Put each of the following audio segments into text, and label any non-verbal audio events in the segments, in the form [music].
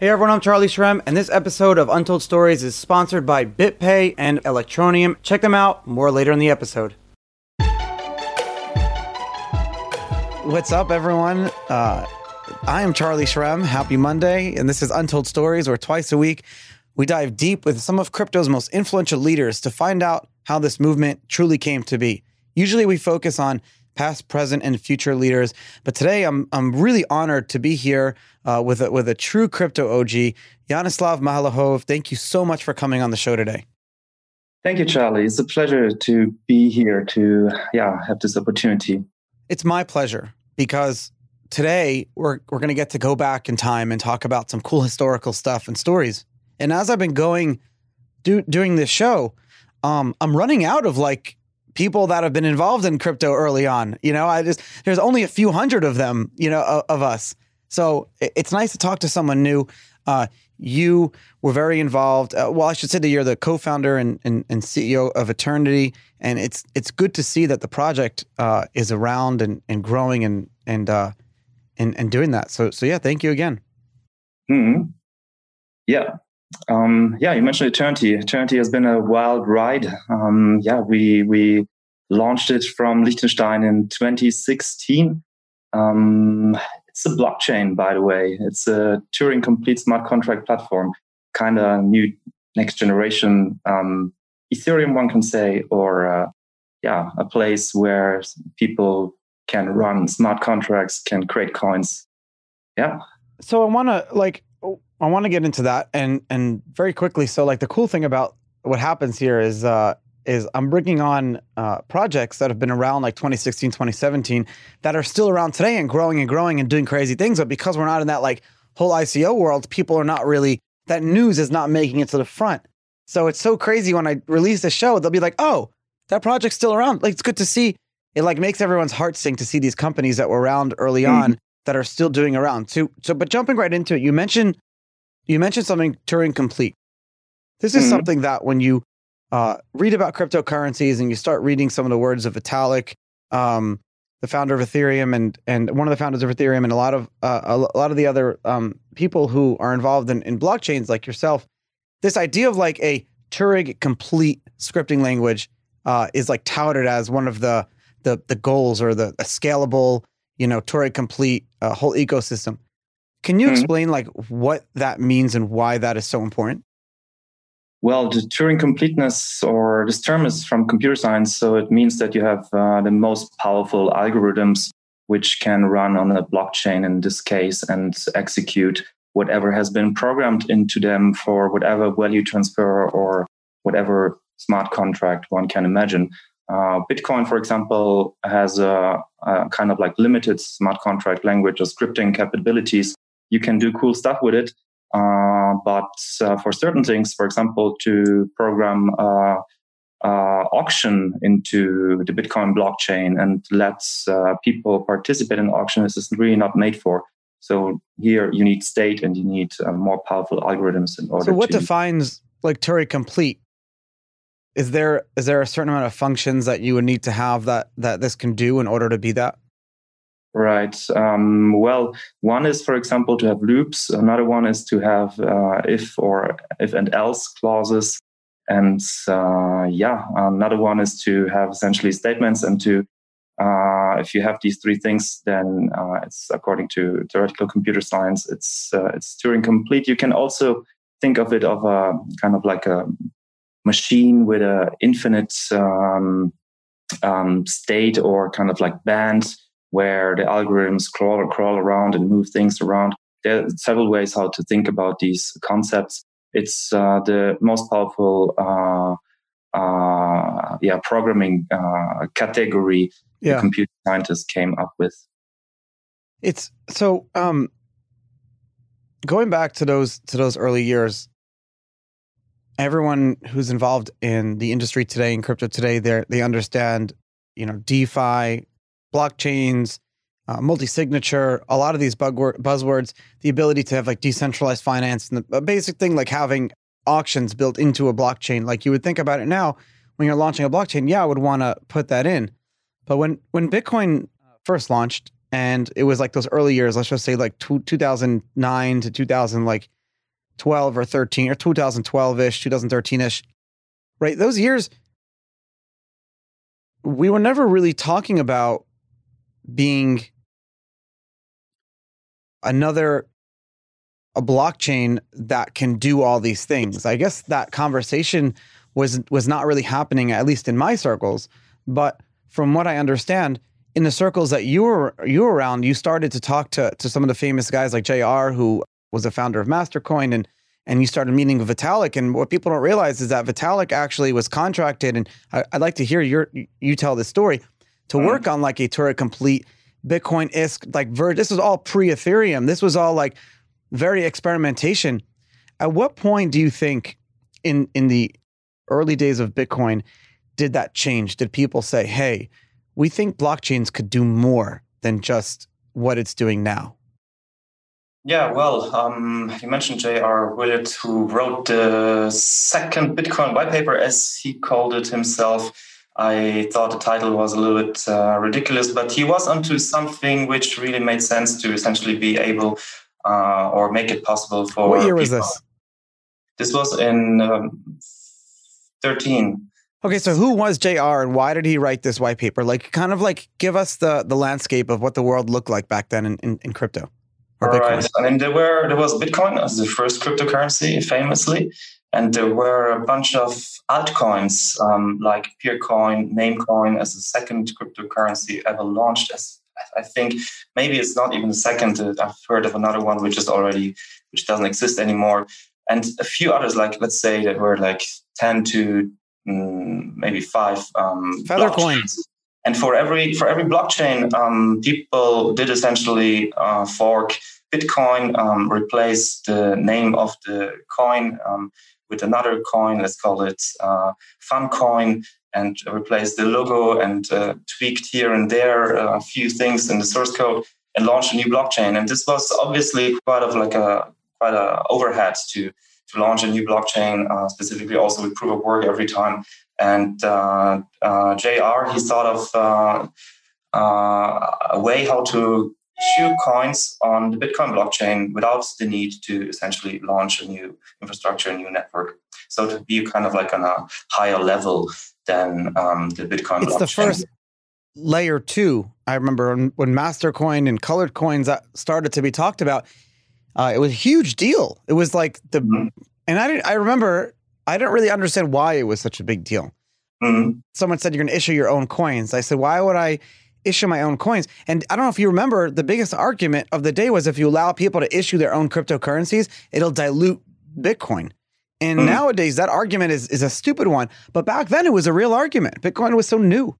Hey everyone, I'm Charlie Shrem, and this episode of Untold Stories is sponsored by BitPay and Electroneum. Check them out, more later in the episode. What's up, everyone? Uh, I am Charlie Shrem. Happy Monday, and this is Untold Stories, where twice a week we dive deep with some of crypto's most influential leaders to find out how this movement truly came to be. Usually we focus on past, present, and future leaders, but today I'm, I'm really honored to be here uh, with, a, with a true crypto OG, Yanislav Mahalahov. Thank you so much for coming on the show today. Thank you, Charlie. It's a pleasure to be here to yeah have this opportunity. It's my pleasure because today we're we're going to get to go back in time and talk about some cool historical stuff and stories. And as I've been going do, doing this show, um, I'm running out of like people that have been involved in crypto early on. You know, I just there's only a few hundred of them. You know, of, of us. So it's nice to talk to someone new. Uh, you were very involved. Uh, well, I should say that you're the co-founder and, and, and, CEO of Aeternity, and it's it's good to see that the project uh, is around and, and growing and and uh, and and doing that. So so yeah, thank you again. Hmm. Yeah. Um, yeah, you mentioned Aeternity. Aeternity has been a wild ride. Um, yeah, we we launched it from Liechtenstein in 2016. Um, it's a blockchain, by the way. It's a Turing complete smart contract platform, kind of new next generation um, Ethereum, one can say, or uh, yeah, a place where people can run smart contracts, can create coins. Yeah. So I want to like I want to get into that and and very quickly. So like the cool thing about what happens here is uh, is I'm bringing on uh, projects that have been around like 2016, 2017 that are still around today and growing and growing and doing crazy things. But because we're not in that like whole ICO world, people are not really, that news is not making it to the front. So it's so crazy when I release the show, they'll be like, oh, that project's still around. Like it's good to see. It like makes everyone's heart sing to see these companies that were around early mm-hmm. on that are still doing around. So, so, but jumping right into it, you mentioned, you mentioned something Turing complete. This is mm-hmm. something that when you uh, read about cryptocurrencies and you start reading some of the words of Vitalik, um, the founder of Ethereum, and and one of the founders of Ethereum, and a lot of uh, a lot of the other um, people who are involved in, in blockchains like yourself, this idea of like a Turing complete scripting language uh, is like touted as one of the the the goals or the scalable, you know, Turing complete uh, whole ecosystem. Can you mm-hmm. explain like what that means and why that is so important? Well, the Turing completeness, or this term is from computer science, so it means that you have uh, the most powerful algorithms which can run on a blockchain in this case and execute whatever has been programmed into them for whatever value transfer or whatever smart contract one can imagine. Uh, Bitcoin, for example, has a, a, kind of like limited smart contract language or scripting capabilities. You can do cool stuff with it, uh, but uh, for certain things, for example, to program uh, uh auction into the Bitcoin blockchain and let uh, people participate in auction, this is really not made for. So here you need state and you need more powerful algorithms in order. So what to... defines like Turing complete? Is there is there a certain amount of functions that you would need to have that that this can do in order to be that? Right. Um, well, one is, for example, to have loops. Another one is to have uh, if or if and else clauses. And uh, yeah, another one is to have essentially statements and to uh, if you have these three things, then uh, it's according to theoretical computer science, it's uh, it's Turing complete. You can also think of it of a kind of like a machine with a infinite um, um, state or kind of like band where the algorithms crawl crawl around and move things around. There are several ways how to think about these concepts. It's uh, the most powerful, uh, uh, yeah, programming uh, category yeah. the computer scientists came up with. It's so um, going back to those to those early years. Everyone who's involved in the industry today in crypto today, they they understand, you know, DeFi, blockchains, uh, multi-signature, a lot of these buzzwords, the ability to have like decentralized finance, and the basic thing like having auctions built into a blockchain. Like you would think about it now when you're launching a blockchain. Yeah, I would want to put that in, but when when Bitcoin first launched and it was like those early years, let's just say like two, 2009 to 2000, like 2012 or 13 or 2012 ish, 2013 ish, right? Those years, we were never really talking about being another a blockchain that can do all these things. I guess that conversation was was not really happening at least in my circles, but from what I understand, in the circles that you were you were around, you started to talk to to some of the famous guys like JR who was a founder of Mastercoin and and you started meeting with Vitalik. And what people don't realize is that Vitalik actually was contracted, and I, would like to hear your you tell this story to mm-hmm. work on like a Turing complete Bitcoin ISK like Ver. This was all pre Ethereum. This was all like very experimentation. At what point do you think in in the early days of Bitcoin did that change? Did people say, "Hey, we think blockchains could do more than just what it's doing now"? Yeah, well, um, you mentioned J.R. Willett, who wrote the second Bitcoin white paper, as he called it himself. I thought the title was a little bit uh, ridiculous, but he was onto something which really made sense to essentially be able uh, or make it possible for. What year was this? This was in um, 13. Okay, so who was JR and why did he write this white paper? Like, kind of like give us the the landscape of what the world looked like back then in, in, in crypto. All right. I mean, there were there was Bitcoin as the first cryptocurrency, famously, and there were a bunch of altcoins um, like Peercoin, Namecoin as the second cryptocurrency ever launched. As I think maybe it's not even the second. Uh, I've heard of another one which is already which doesn't exist anymore, and a few others like let's say that were like ten to mm, maybe five um, Feathercoin. And for every for every blockchain, um, people did essentially uh, fork Bitcoin, um, replace the name of the coin um, with another coin. Let's call it uh, Funcoin, and replace the logo and uh, tweaked here and there uh, a few things in the source code and launch a new blockchain. And this was obviously quite of like a quite a overhead to to launch a new blockchain, uh, specifically also with proof of work every time. And uh, uh, JR, he thought of uh, uh, a way how to issue coins on the Bitcoin blockchain without the need to essentially launch a new infrastructure, a new network. So to be kind of like on a higher level than um, the Bitcoin it's blockchain. the first layer two. I remember when, Mastercoin and colored coins started to be talked about. Uh, it was a huge deal. It was like the, mm-hmm. and I didn't. I remember I didn't really understand why it was such a big deal. Mm-hmm. Someone said you're going to issue your own coins. I said, why would I issue my own coins? And I don't know if you remember, the biggest argument of the day was if you allow people to issue their own cryptocurrencies, it'll dilute Bitcoin. And mm-hmm. nowadays, that argument is is a stupid one. But back then, it was a real argument. Bitcoin was so new.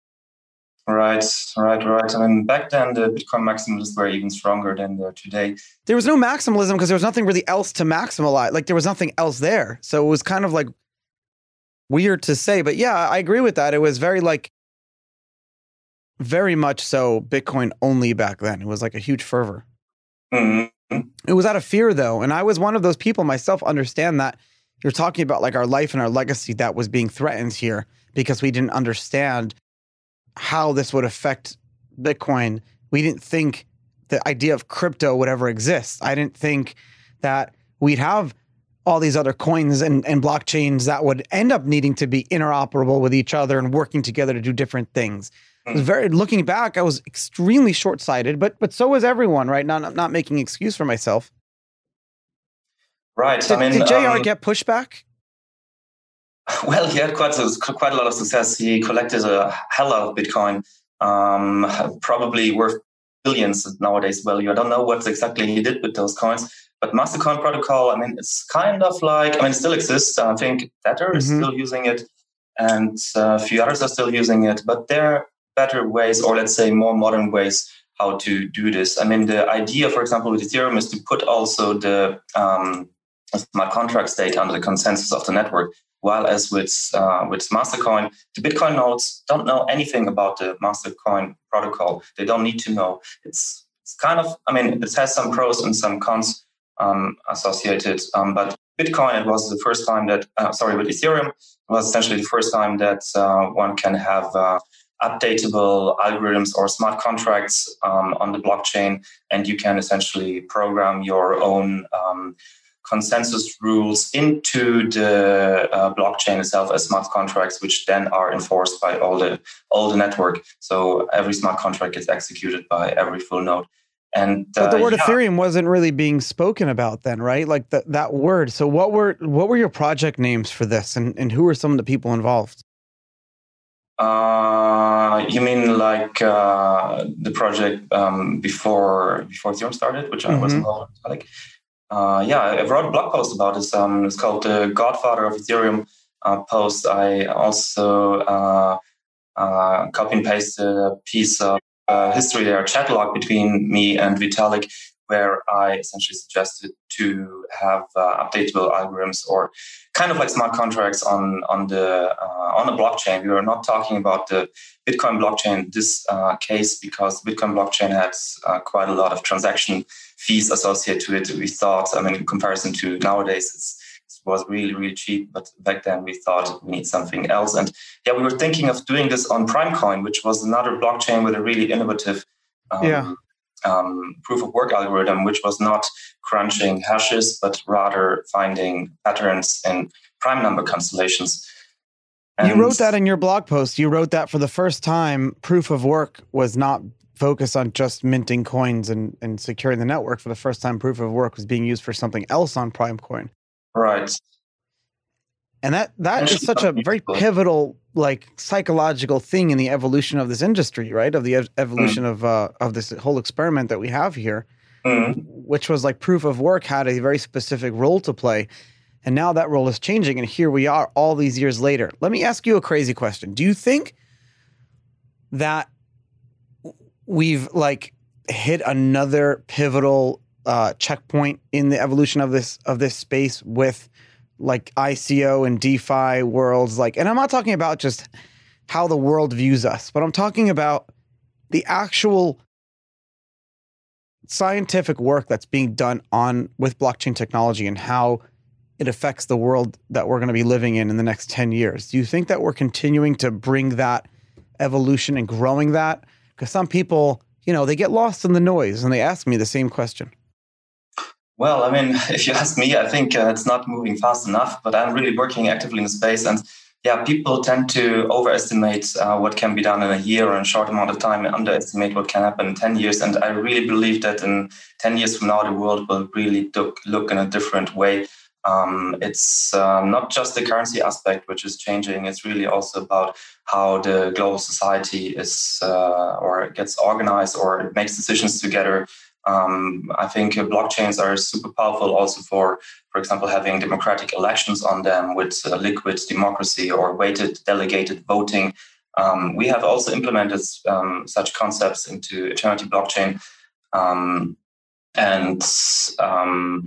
Right, right, right. I mean, back then the Bitcoin maximalists were even stronger than today. There was no maximalism because there was nothing really else to maximalize. Like there was nothing else there, so it was kind of like weird to say. But yeah, I agree with that. It was very like, very much so Bitcoin only back then. It was like a huge fervor. Mm-hmm. It was out of fear though, and I was one of those people myself. Understand that you're talking about like our life and our legacy that was being threatened here because we didn't understand how this would affect Bitcoin. We didn't think the idea of crypto would ever exist. I didn't think that we'd have all these other coins and, and blockchains that would end up needing to be interoperable with each other and working together to do different things. Was very looking back, I was extremely short sighted, but but so was everyone, right? Not not making excuse for myself. Right. Did, I mean, did JR Um, get pushback? [laughs] Well, he had quite a, quite a lot of success. He collected a hell of Bitcoin, um, probably worth billions nowadays value. I don't know what exactly he did with those coins, but Mastercoin protocol, I mean, it's kind of like, I mean, it still exists. I think Tether mm-hmm. is still using it, and uh, a few others are still using it, but there are better ways, or let's say more modern ways, how to do this. I mean, the idea, for example, with Ethereum is to put also the um, smart contract state under the consensus of the network. While as with uh, with Mastercoin, the Bitcoin nodes don't know anything about the Mastercoin protocol. They don't need to know. It's it's kind of I mean it has some pros and some cons um, associated. Um, but Bitcoin it was the first time that uh, sorry with Ethereum it was essentially the first time that uh, one can have uh, updatable algorithms or smart contracts um, on the blockchain, and you can essentially program your own um, consensus rules into the uh, blockchain itself as smart contracts, which then are enforced by all the all the network. So every smart contract gets executed by every full node. And but the uh, word yeah. Ethereum wasn't really being spoken about then, right? Like the, that word. So what were what were your project names for this, and and who were some of the people involved? Uh, you mean like uh, the project um, before before Ethereum started, which mm-hmm. I was mm-hmm. involved in? Like, uh, yeah, I wrote a blog post about this. Um, it's called the Godfather of Ethereum uh, post. I also uh, uh, copy and paste a piece of uh, history there, a chat log between me and Vitalik, where I essentially suggested to have uh, updatable algorithms or kind of like smart contracts on on the uh, on the blockchain. We were not talking about the Bitcoin blockchain this uh, case because the Bitcoin blockchain has uh, quite a lot of transaction fees associated to it. We thought, I mean, in comparison to nowadays, it's was really, really cheap. But back then we thought we need something else. And yeah, we were thinking of doing this on Primecoin, which was another blockchain with a really innovative um, yeah. Um, proof of work algorithm, which was not crunching hashes, but rather finding patterns in prime number constellations. And you wrote that in your blog post. You wrote that for the first time, proof of work was not focused on just minting coins and, and securing the network. For the first time, proof of work was being used for something else on Primecoin. Right. And that that is such a very pivotal, like psychological thing in the evolution of this industry, right? Of the ev- evolution mm. of uh, of this whole experiment that we have here, mm. which was like proof of work had a very specific role to play, and now that role is changing, and here we are, all these years later. Let me ask you a crazy question: Do you think that we've like hit another pivotal uh, checkpoint in the evolution of this of this space with like ICO and DeFi worlds. Like, and I'm not talking about just how the world views us, but I'm talking about the actual scientific work that's being done on with blockchain technology and how it affects the world that we're going to be living in in the next 10 years. Do you think that we're continuing to bring that evolution and growing that? Because some people, you know, they get lost in the noise and they ask me the same question. Well, I mean, [laughs] if you ask me, I think uh, it's not moving fast enough, but I'm really working actively in the space. And yeah, people tend to overestimate uh, what can be done in a year or in a short amount of time and underestimate what can happen in 10 years. And I really believe that in 10 years from now, the world will really look, look in a different way. Um, it's uh, not just the currency aspect which is changing, it's really also about how the global society is uh, or gets organized or makes decisions together um, I think blockchains are super powerful also for, for example, having democratic elections on them with uh, liquid democracy or weighted delegated voting. Um, we have also implemented um, such concepts into Aeternity blockchain. Um, and um,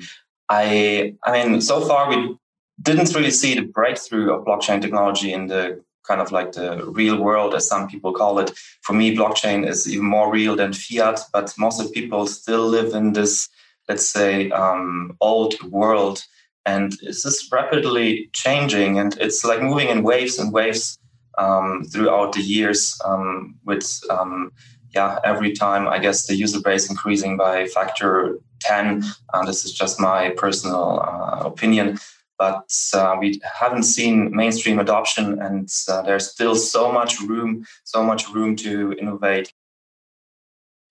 I, I mean, so far we didn't really see the breakthrough of blockchain technology in the kind of like the real world, as some people call it. For me, blockchain is even more real than fiat, but most of people still live in this, let's say, um, old world. And it's just rapidly changing, and it's like moving in waves and waves um, throughout the years. Um, with um, yeah, every time I guess the user base increasing by factor ten. And this is just my personal uh, opinion but uh, we haven't seen mainstream adoption and uh, there's still so much room so much room to innovate.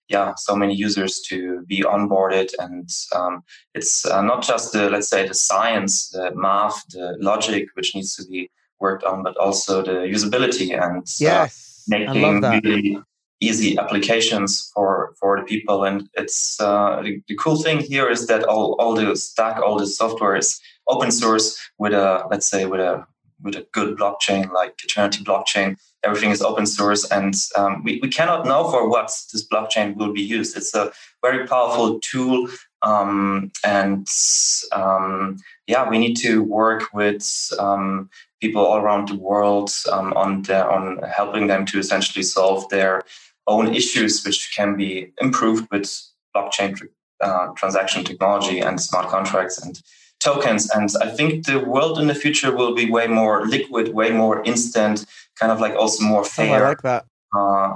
Yeah so many users to be onboarded and um, it's uh, not just the let's say the science the math the logic which needs to be worked on but also the usability and uh, yes, making really easy applications for for the people. And it's uh, the, the cool thing here is that all, all the stack all the software is open source with a let's say with a with a good blockchain like Aeternity blockchain. Everything is open source, and um, we, we cannot know for what this blockchain will be used. It's a very powerful tool, um, and um, yeah, we need to work with um, people all around the world um, on their, on helping them to essentially solve their own issues, which can be improved with blockchain uh, transaction technology and smart contracts and tokens. And I think the world in the future will be way more liquid, way more instant, kind of like also more fair. Oh, I like that. Uh,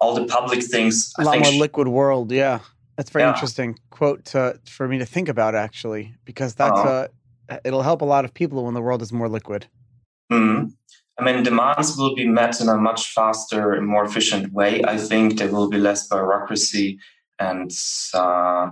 all the public things. A lot more liquid world, yeah. That's very yeah. interesting quote to for me to think about actually, because that's uh-huh. uh it'll help a lot of people when the world is more liquid. Mm-hmm. I mean, demands will be met in a much faster and more efficient way. I think there will be less bureaucracy, and uh,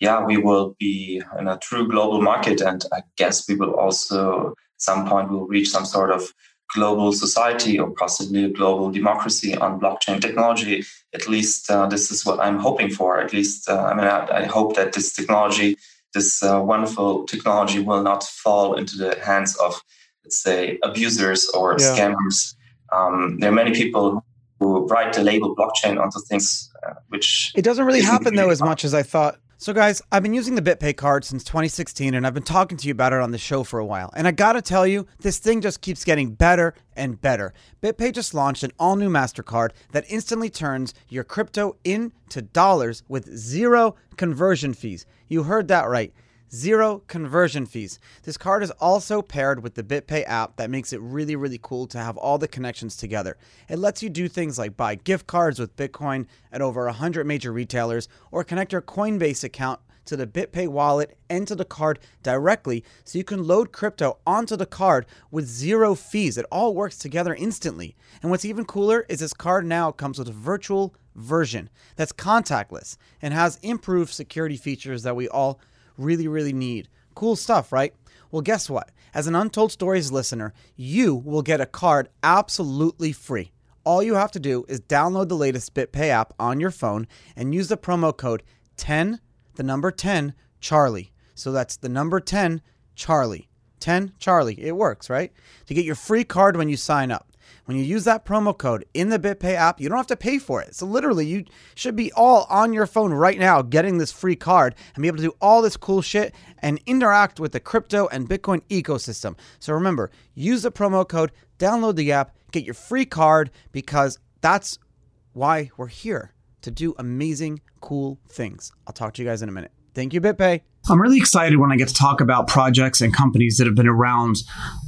yeah, we will be in a true global market. And I guess we will also, at some point, will reach some sort of global society or possibly a global democracy on blockchain technology. At least uh, this is what I'm hoping for. At least, uh, I mean, I, I, hope that this technology, this uh, wonderful technology, will not fall into the hands of, let's say, abusers or yeah. scammers. Um, there are many people who write the label blockchain onto things, uh, which it doesn't really happen though as much as I thought. So, guys, I've been using the BitPay card since 2016, and I've been talking to you about it on the show for a while. And I gotta tell you, this thing just keeps getting better and better. BitPay just launched an all new MasterCard that instantly turns your crypto into dollars with zero conversion fees. You heard that right zero conversion fees. This card is also paired with the BitPay app that makes it really, really cool to have all the connections together. It lets you do things like buy gift cards with Bitcoin at over 100 major retailers or connect your Coinbase account to the BitPay wallet and to the card directly so you can load crypto onto the card with zero fees. It all works together instantly. And what's even cooler is this card now comes with a virtual version that's contactless and has improved security features that we all really, really need. Cool stuff, right? Well, guess what? As an Untold Stories listener, you will get a card absolutely free. All you have to do is download the latest BitPay app on your phone and use the promo code 10, the number 10, Charlie. So that's the number 10, Charlie. 10 Charlie. It works, right? To get your free card when you sign up. When you use that promo code in the BitPay app, you don't have to pay for it. So literally, you should be all on your phone right now getting this free card and be able to do all this cool shit and interact with the crypto and Bitcoin ecosystem. So remember, use the promo code, download the app, get your free card because that's why we're here to do amazing, cool things. I'll talk to you guys in a minute. Thank you, BitPay. I'm really excited when I get to talk about projects and companies that have been around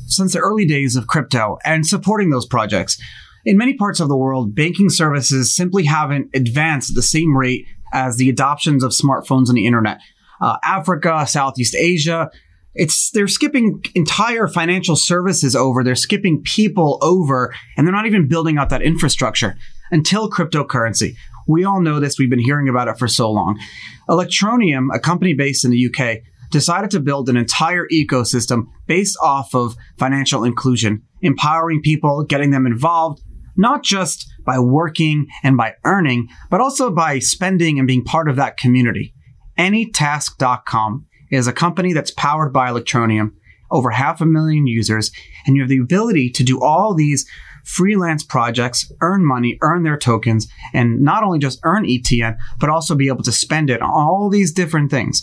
since the early days of crypto and supporting those projects. In many parts of the world, banking services simply haven't advanced at the same rate as the adoptions of smartphones and the internet. Uh, Africa, Southeast Asia, it's they're skipping entire financial services over, they're skipping people over, and they're not even building out that infrastructure until cryptocurrency. We all know this, we've been hearing about it for so long. Electroneum, a company based in the UK, decided to build an entire ecosystem based off of financial inclusion, empowering people, getting them involved, not just by working and by earning, but also by spending and being part of that community. Anytask.com is a company that's powered by Electroneum, over half a million users, and you have the ability to do all these freelance projects, earn money, earn their tokens, and not only just earn ETN, but also be able to spend it on all these different things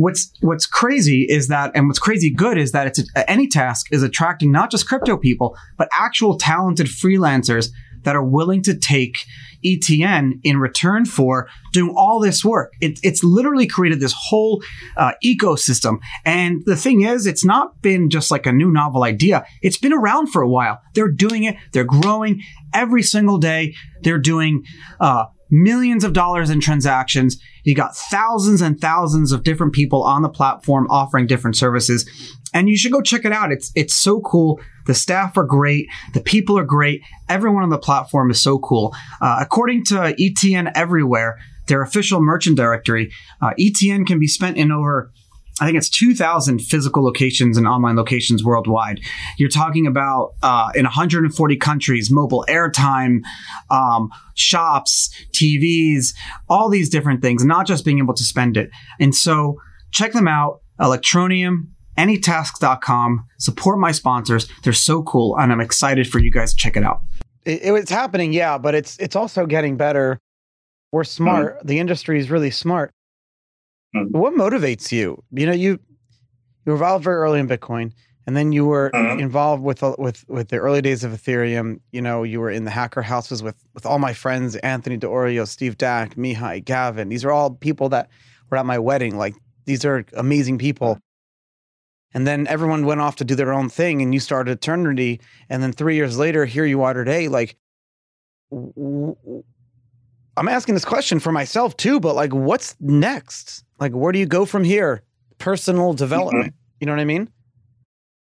what's what's crazy is that, and what's crazy good is that it's a, AnyTask is attracting not just crypto people, but actual talented freelancers that are willing to take ETN in return for doing all this work. It, it's literally created this whole uh, ecosystem. And the thing is, it's not been just like a new novel idea. It's been around for a while. They're doing it. They're growing every single day. They're doing uh, millions of dollars in transactions. You got thousands and thousands of different people on the platform offering different services. And you should go check it out. It's it's so cool. The staff are great. The people are great. Everyone on the platform is so cool. Uh, according to ETN Everywhere, their official merchant directory, uh, ETN can be spent in over I think it's 2,000 physical locations and online locations worldwide. You're talking about uh, in 140 countries, mobile airtime, um, shops, TVs, all these different things, not just being able to spend it. And so check them out, Electroneum, anytask.com. Support my sponsors. They're so cool, and I'm excited for you guys to check it out. It, it's happening, yeah, but it's it's also getting better. We're smart. Mm-hmm. The industry is really smart. Mm-hmm. What motivates you? You know, you you were involved very early in Bitcoin, and then you were mm-hmm. involved with with with the early days of Ethereum. You know, you were in the hacker houses with with all my friends: Anthony Di Iorio, Steve Dakh, Mihai, Gavin. These are all people that were at my wedding. Like these are amazing people. And then everyone went off to do their own thing, and you started Aeternity. And then three years later, here you are today. Like, I'm asking this question for myself too, but like, what's next? Like, where do you go from here? Personal development. Mm-hmm. You know what I mean?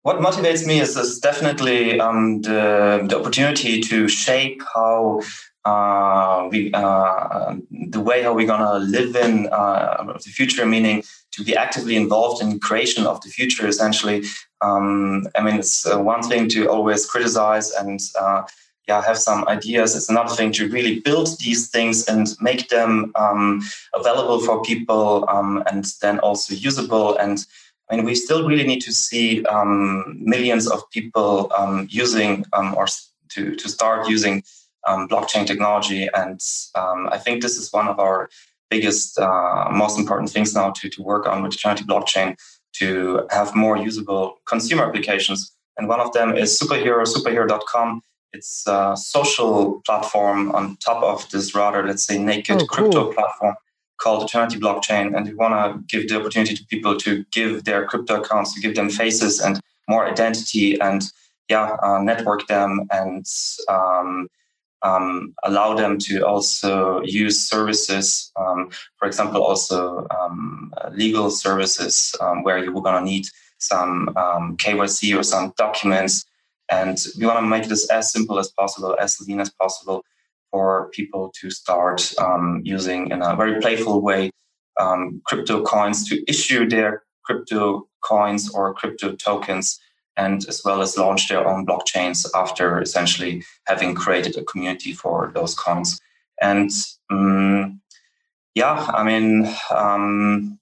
What motivates me is, is definitely um, the, the opportunity to shape how uh, we uh, the way how we're gonna live in uh, the future, meaning to be actively involved in creation of the future. Essentially, um, I mean, it's uh, one thing to always criticize and uh, yeah have some ideas. It's another thing to really build these things and make them um, available for people um, and then also usable and. I mean, we still really need to see um, millions of people um, using um, or to, to start using um, blockchain technology. And I think this is one of our biggest, uh, most important things now to, to work on with Aeternity blockchain to have more usable consumer applications. And one of them is Superhero, superhero.com. It's a social platform on top of this rather, let's say, naked oh, cool. crypto platform called Aeternity Blockchain. And we want to give the opportunity to people to give their crypto accounts, to give them faces and more identity and yeah, uh, network them and um, um, allow them to also use services, um, for example, also um, legal services um, where you're going to need some um, KYC or some documents. And we want to make this as simple as possible, as lean as possible for people to start um, using in a very playful way crypto coins to issue their crypto coins or crypto tokens and as well as launch their own blockchains after essentially having created a community for those coins. And um, yeah, I mean, um,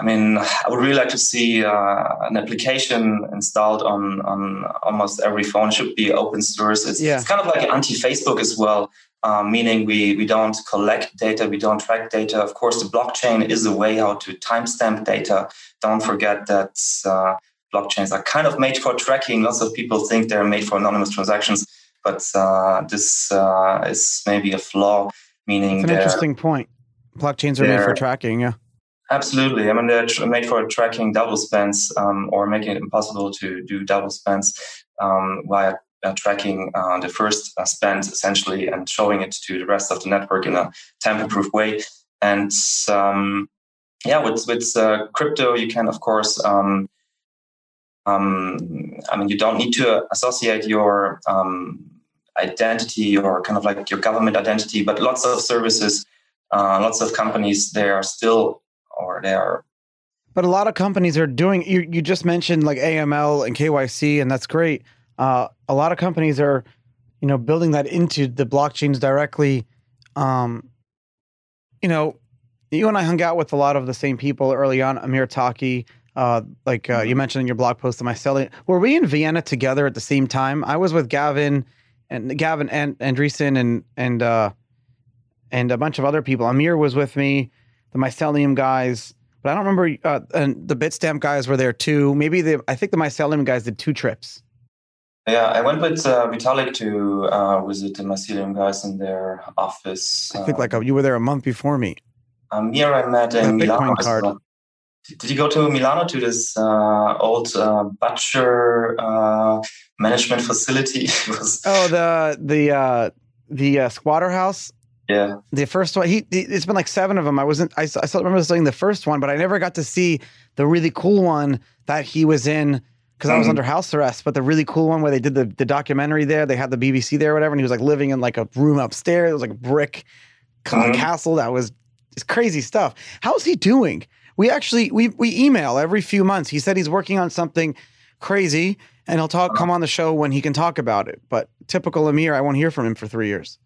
I mean, I would really like to see uh, an application installed on on almost every phone. It should be open source. It's, yeah. it's kind of like anti-Facebook as well, um, meaning we we don't collect data, we don't track data. Of course, the blockchain is a way how to timestamp data. Don't forget that. Uh, blockchains are kind of made for tracking. Lots of people think they're made for anonymous transactions, but uh, this uh, is maybe a flaw. Meaning, That's an interesting point. Blockchains are made for tracking. Yeah, absolutely. I mean, they're made for tracking double spends um, or making it impossible to do double spends um, via uh, tracking uh, the first uh, spend essentially and showing it to the rest of the network in a tamper-proof way. And um, yeah, with with uh, crypto, you can of course um, um, I mean, you don't need to associate your um, identity or kind of like your government identity, but lots of services, uh, lots of companies, they are still or they are. But a lot of companies are doing. You you just mentioned like AML and KYC, and that's great. Uh, a lot of companies are, you know, building that into the blockchains directly. Um, you know, you and I hung out with a lot of the same people early on. Amir Taaki, uh, like uh, you mm-hmm. in your blog post, am I selling? Were we in Vienna together at the same time? I was with Gavin and Gavin and Andresen and and uh, and a bunch of other people. Amir was with me, the Mycelium guys, but I don't remember. Uh, and the Bitstamp guys were there too. Maybe the I think the Mycelium guys did two trips. Yeah, I went with uh, Vitalik to uh, visit the Mycelium guys in their office. I think like a, you were there a month before me. Amir, I met in Milan. Card. Did you go to Milano to this uh, old uh, butcher uh, management facility? [laughs] oh, the the uh, the uh, squatter house. Yeah, the first one. He, it's been like seven of them. I wasn't. I, I still remember seeing the first one, but I never got to see the really cool one that he was in because mm-hmm. I was mm-hmm. under house arrest. But the really cool one where they did the the documentary there, they had the BBC there, or whatever, and he was like living in like a room upstairs. It was like a brick mm-hmm. castle that was it's crazy stuff. How's he doing? we actually we we email every few months. He said he's working on something crazy and he'll talk come on the show when he can talk about it. But typical Amir, I won't hear from him for three years.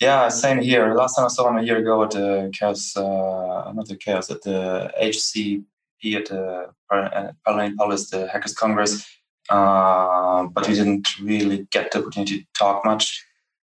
Yeah, same here. Last time I saw him a year ago at the chaos, uh, not the chaos, at the HCP at the Paralelní Polis, the Hackers Congress. Uh, but we didn't really get the opportunity to talk much.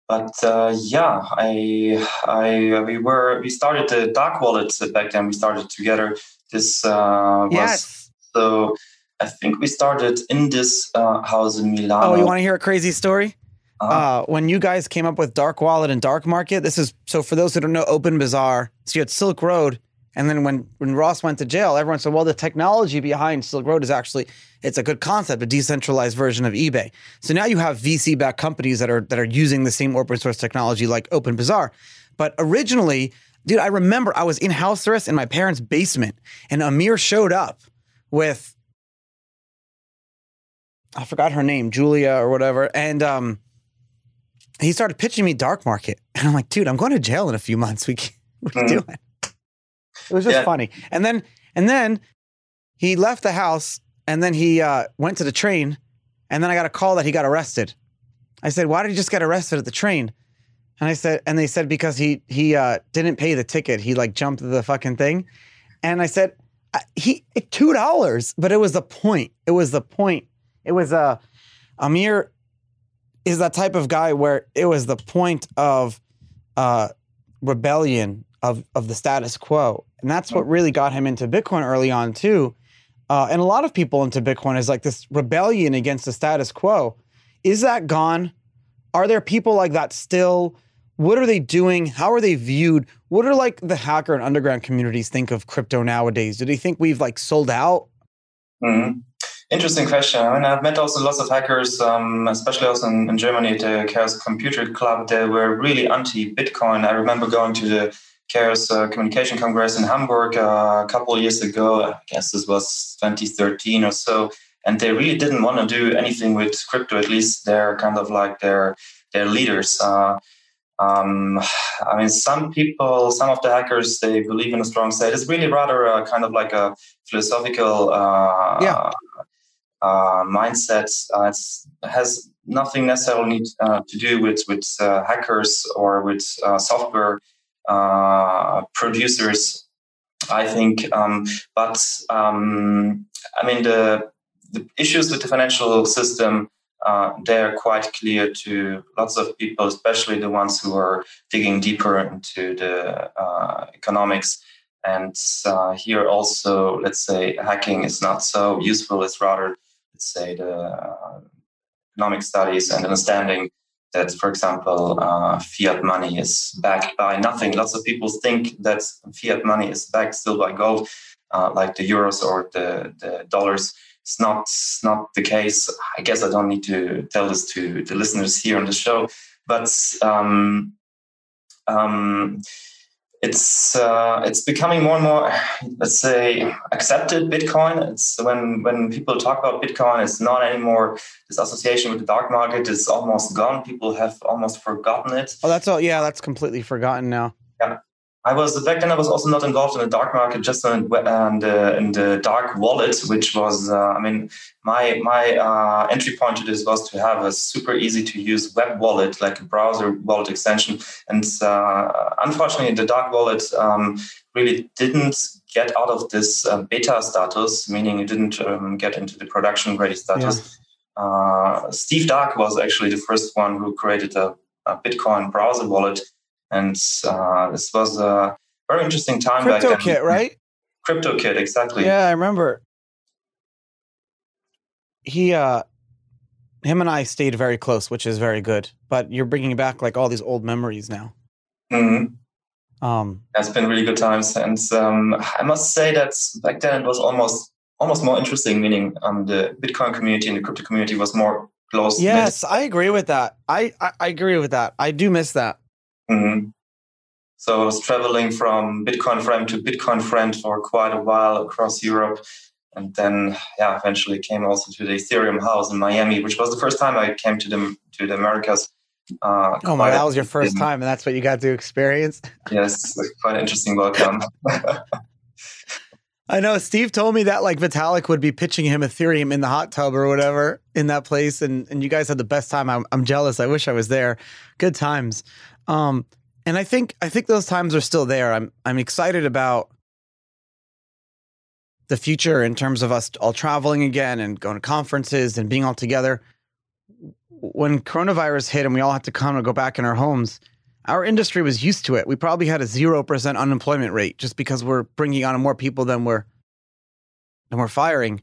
But uh, yeah, I, I, we were, we started the dark wallet back then. We started together. This uh, was yes. so. I think we started in this uh, house in Milan. Oh, you want to hear a crazy story? Uh-huh. Uh, when you guys came up with Dark Wallet and Dark Market, this is so for those who don't know, Open Bazaar. So you had Silk Road, and then when when Ross went to jail, everyone said, "Well, the technology behind Silk Road is actually it's a good concept, a decentralized version of eBay." So now you have VC-backed companies that are that are using the same open source technology like Open Bazaar. But originally, dude, I remember I was in house arrest in my parents' basement, and Amir showed up with I forgot her name, Julia or whatever, and um, he started pitching me dark market, [laughs] and I'm like, dude, I'm going to jail in a few months. We, [laughs] what are you Mhm. doing? It was just Yeah. funny, and then and then he left the house, and then he uh, went to the train, and then I got a call that he got arrested. I said, why did he just get arrested at the train? And I said, and they said because he he uh, didn't pay the ticket. He like jumped the fucking thing, and I said, he two dollars, but it was the point. It was the point. It was uh, Amir is that type of guy where it was the point of uh, rebellion of of the status quo, and that's what really got him into Bitcoin early on too. Uh, and a lot of people into Bitcoin is like this rebellion against the status quo. Is that gone? Are there people like that still? What are they doing? How are they viewed? What are like the hacker and underground communities think of crypto nowadays? Do they think we've like sold out? hmm Interesting question. I mean, I've met also lots of hackers, um, especially also in, in Germany at the Chaos Computer Club. They were really anti-Bitcoin. I remember going to the Chaos uh, Communication Congress in Hamburg uh, a couple of years ago. I guess this was 2013 or so, and they really didn't want to do anything with crypto. At least they're kind of like their their leaders. Uh, um, I mean, some people, some of the hackers, they believe in a strong state. It's really rather a kind of like a philosophical uh, Yeah. Uh, mindset. Uh, has nothing necessarily uh, to do with with uh, hackers or with uh, software producers. I think, um, but um, I mean the the issues with the financial system uh, they're quite clear to lots of people, especially the ones who are digging deeper into the uh, economics. And uh, here also, let's say, hacking is not so useful. It's rather, say, the uh, economic studies and understanding that, for example, uh, fiat money is backed by nothing. Lots of people think that fiat money is backed still by gold, uh, like the euros or the, the dollars it's not not the case. I guess I don't need to tell this to the listeners here on the show, but um, um, it's uh, it's becoming more and more, let's say, accepted. Bitcoin. It's when when people talk about Bitcoin, it's not anymore this association with the dark market. It's almost gone. People have almost forgotten it. Oh, that's all. Yeah, that's completely forgotten now. I was back then. I was also not involved in the dark market, just in, in the in the dark wallet, which was. Uh, I mean, my my uh, entry point to this was to have a super easy to use web wallet, like a browser wallet extension. And uh, unfortunately, the dark wallet um, really didn't get out of this uh, beta status, meaning it didn't um, get into the production ready status. Uh, Steve Dakh was actually the first one who created a, a Bitcoin browser wallet and uh, this was a very interesting time Crypto back then. KryptoKit, right? KryptoKit, exactly. Yeah, I remember. He, uh, him and I stayed very close, which is very good. But you're bringing back like all these old memories now. Mhm. Um, It's been really good times, and um, I must say that back then it was almost almost more interesting. Meaning, um, the Bitcoin community and the crypto community was more close. yes, I agree with that. I, I I agree with that. I do miss that. Hmm So I was traveling from Bitcoin friend to Bitcoin friend for quite a while across Europe. And then, yeah, eventually came also to the Ethereum house in Miami, which was the first time I came to the to the Americas. Uh, Oh my, that was your first time, and that's what you got to experience. [laughs] Yes, quite an interesting welcome. [laughs] I know Steve told me that like Vitalik would be pitching him Ethereum in the hot tub or whatever in that place, and and you guys had the best time. I'm, I'm jealous. I wish I was there. Good times. Um, and I think I think those times are still there. I'm I'm excited about the future in terms of us all traveling again and going to conferences and being all together. When coronavirus hit and we all had to come and go back in our homes, our industry was used to it. We probably had a zero percent unemployment rate just because we're bringing on more people than we're than we're firing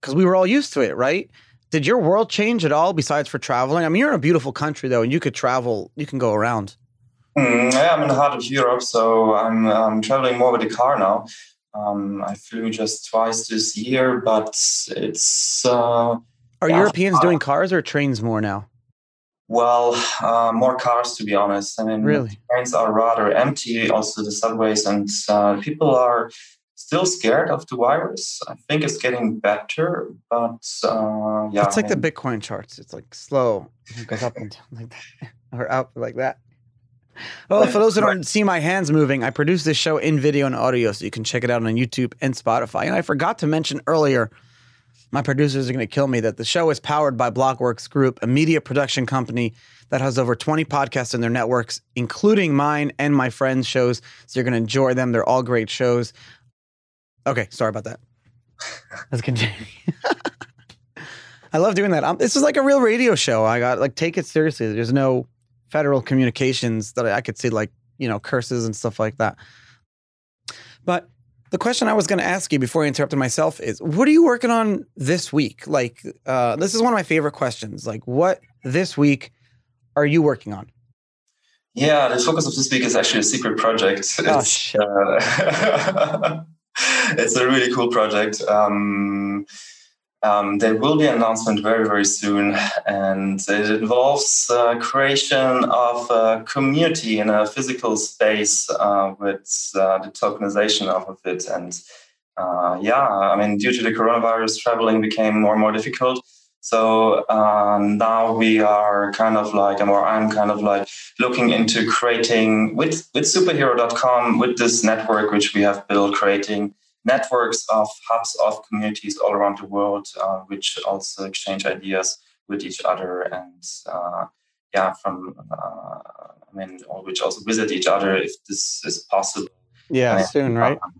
because we were all used to it, right? Did your world change at all besides for traveling? I mean, you're in a beautiful country though, and you could travel. You can go around. Mm, yeah, I'm in the heart of Europe, so I'm, I'm traveling more with the car now. Um, I flew just twice this year, but it's uh, Are Yeah. Europeans doing cars or trains more now? Well, uh, more cars, to be honest. I mean, really? trains are rather empty. Also, the subways and uh, people are still scared of the virus. I think it's getting better, but uh, yeah. It's like the Bitcoin charts. It's like slow. It goes up and down like that, [laughs] or up like that. Well, for those who don't see my hands moving, I produce this show in video and audio, so you can check it out on YouTube and Spotify. And I forgot to mention earlier my producers are going to kill me that the show is powered by Blockworks Group, a media production company that has over 20 podcasts in their networks, including mine and my friends' shows. So you're going to enjoy them. They're all great shows. Okay, sorry about that. [laughs] Let's continue. [laughs] I love doing that. Um, this is like a real radio show. I got like take it seriously. There's no federal communications that I could see like you know curses and stuff like that. But the question I was going to ask you before I interrupted myself is what are you working on this week? Like, uh, this is one of my favorite questions. Like, what this week are you working on? Yeah, the focus of this week is actually a secret project. Oh, it's, shit. Uh, [laughs] it's a really cool project. Um, um, there will be an announcement very, very soon, and it involves uh, creation of a community in a physical space uh, with uh, the tokenization of it. And uh, yeah, I mean, due to the coronavirus, traveling became more and more difficult. So uh, now we are kind of like, or I'm kind of like looking into creating with with superhero.com with this network which we have built, creating networks of hubs of communities all around the world, uh, which also exchange ideas with each other and uh, yeah, from uh, I mean, all which also visit each other if this is possible. Yeah, and, soon, right? Um,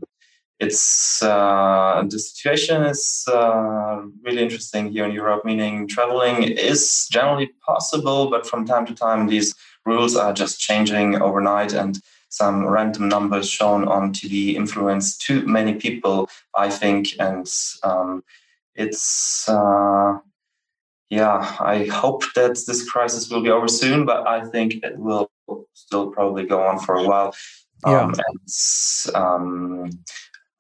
it's uh, the situation is uh, really interesting here in Europe. Meaning, traveling is generally possible, but from time to time, these rules are just changing overnight and some random numbers shown on TV influence too many people, I think. And um, it's, uh, yeah, I hope that this crisis will be over soon, but I think it will still probably go on for a while. Um, yeah. And, um,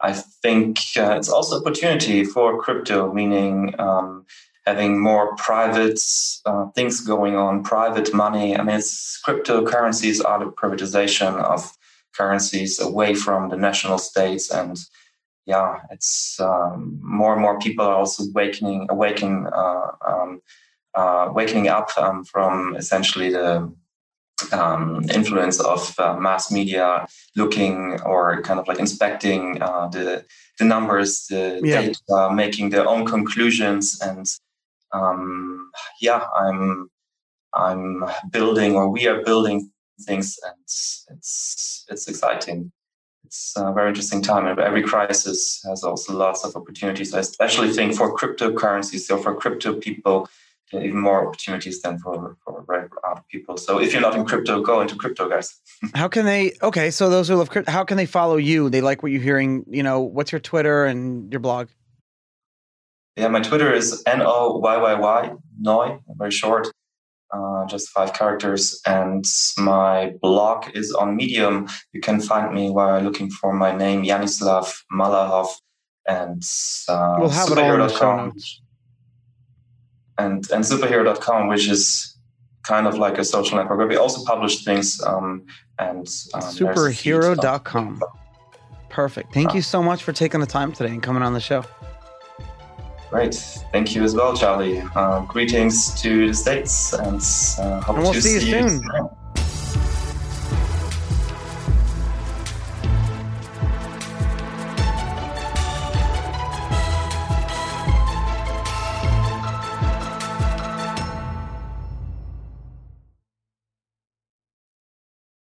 I think uh, it's also opportunity for crypto, meaning um, having more private uh, things going on, private money. I mean, it's cryptocurrencies are the privatization of currencies away from the national states, and yeah, it's um, more and more people are also awakening, awakening, uh, um, uh, waking up um, from essentially the um, influence of uh, mass media looking or kind of like inspecting uh, the the numbers, the yeah. data, making their own conclusions, and um, yeah, I'm I'm building or we are building things, and it's it's exciting. It's a very interesting time, and every crisis has also lots of opportunities. I especially think for cryptocurrencies, so for crypto people, even more opportunities than for for regular people. So if you're not in crypto, go into crypto, guys. [laughs] how can they? Okay, so those who love crypto, how can they follow you? They like what you're hearing. You know, what's your Twitter and your blog? Yeah, my Twitter is N O Y Y Y Noy, very short, uh, just five characters. And my blog is on Medium. You can find me while looking for my name, Yanislav Malahov, and uh, we'll have it all in the. And and superhero.com, which is kind of like a social network where we also publish things. Um, and um, superhero.com. Perfect. Thank uh, you so much for taking the time today and coming on the show. Great. Thank you as well, Charlie. Uh, greetings to the States and uh, hope and we'll to see you soon. You